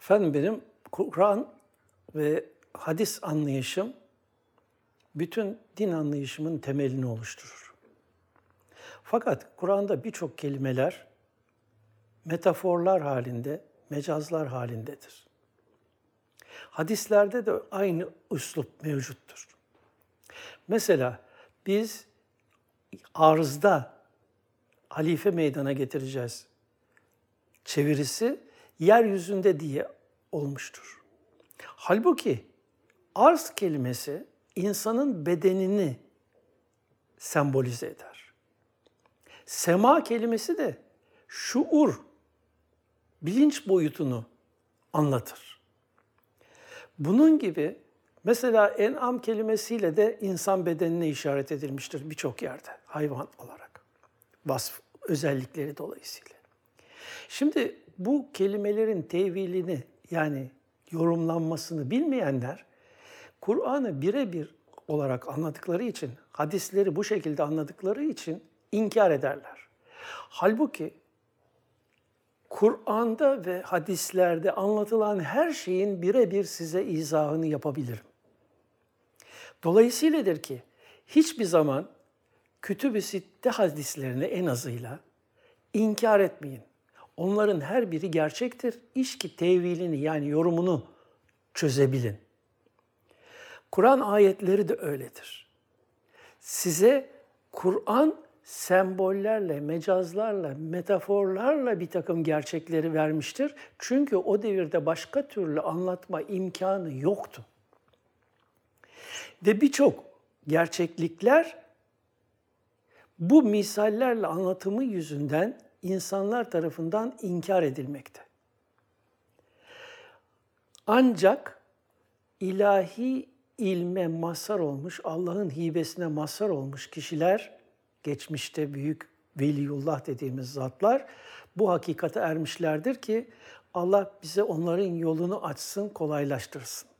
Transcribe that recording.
Efendim benim Kur'an ve hadis anlayışım bütün din anlayışımın temelini oluşturur. Fakat Kur'an'da birçok kelimeler metaforlar halinde, mecazlar halindedir. Hadislerde de aynı üslup mevcuttur. Mesela biz arzda halife meydana getireceğiz çevirisi yeryüzünde diye olmuştur. Halbuki arz kelimesi insanın bedenini sembolize eder. Sema kelimesi de şuur, bilinç boyutunu anlatır. Bunun gibi mesela en'am kelimesiyle de insan bedenine işaret edilmiştir birçok yerde hayvan olarak. Vasf özellikleri dolayısıyla. Şimdi bu kelimelerin tevilini yani yorumlanmasını bilmeyenler Kur'an'ı birebir olarak anladıkları için, hadisleri bu şekilde anladıkları için inkar ederler. Halbuki Kur'an'da ve hadislerde anlatılan her şeyin birebir size izahını yapabilirim. Dolayısıyladır ki hiçbir zaman kütüb-i sitte hadislerini en azıyla inkar etmeyin. Onların her biri gerçektir. İş ki tevilini yani yorumunu çözebilin. Kur'an ayetleri de öyledir. Size Kur'an sembollerle, mecazlarla, metaforlarla bir takım gerçekleri vermiştir. Çünkü o devirde başka türlü anlatma imkanı yoktu. Ve birçok gerçeklikler bu misallerle anlatımı yüzünden insanlar tarafından inkar edilmekte. Ancak ilahi ilme mazhar olmuş, Allah'ın hibesine mazhar olmuş kişiler, geçmişte büyük veliyullah dediğimiz zatlar bu hakikate ermişlerdir ki Allah bize onların yolunu açsın, kolaylaştırsın.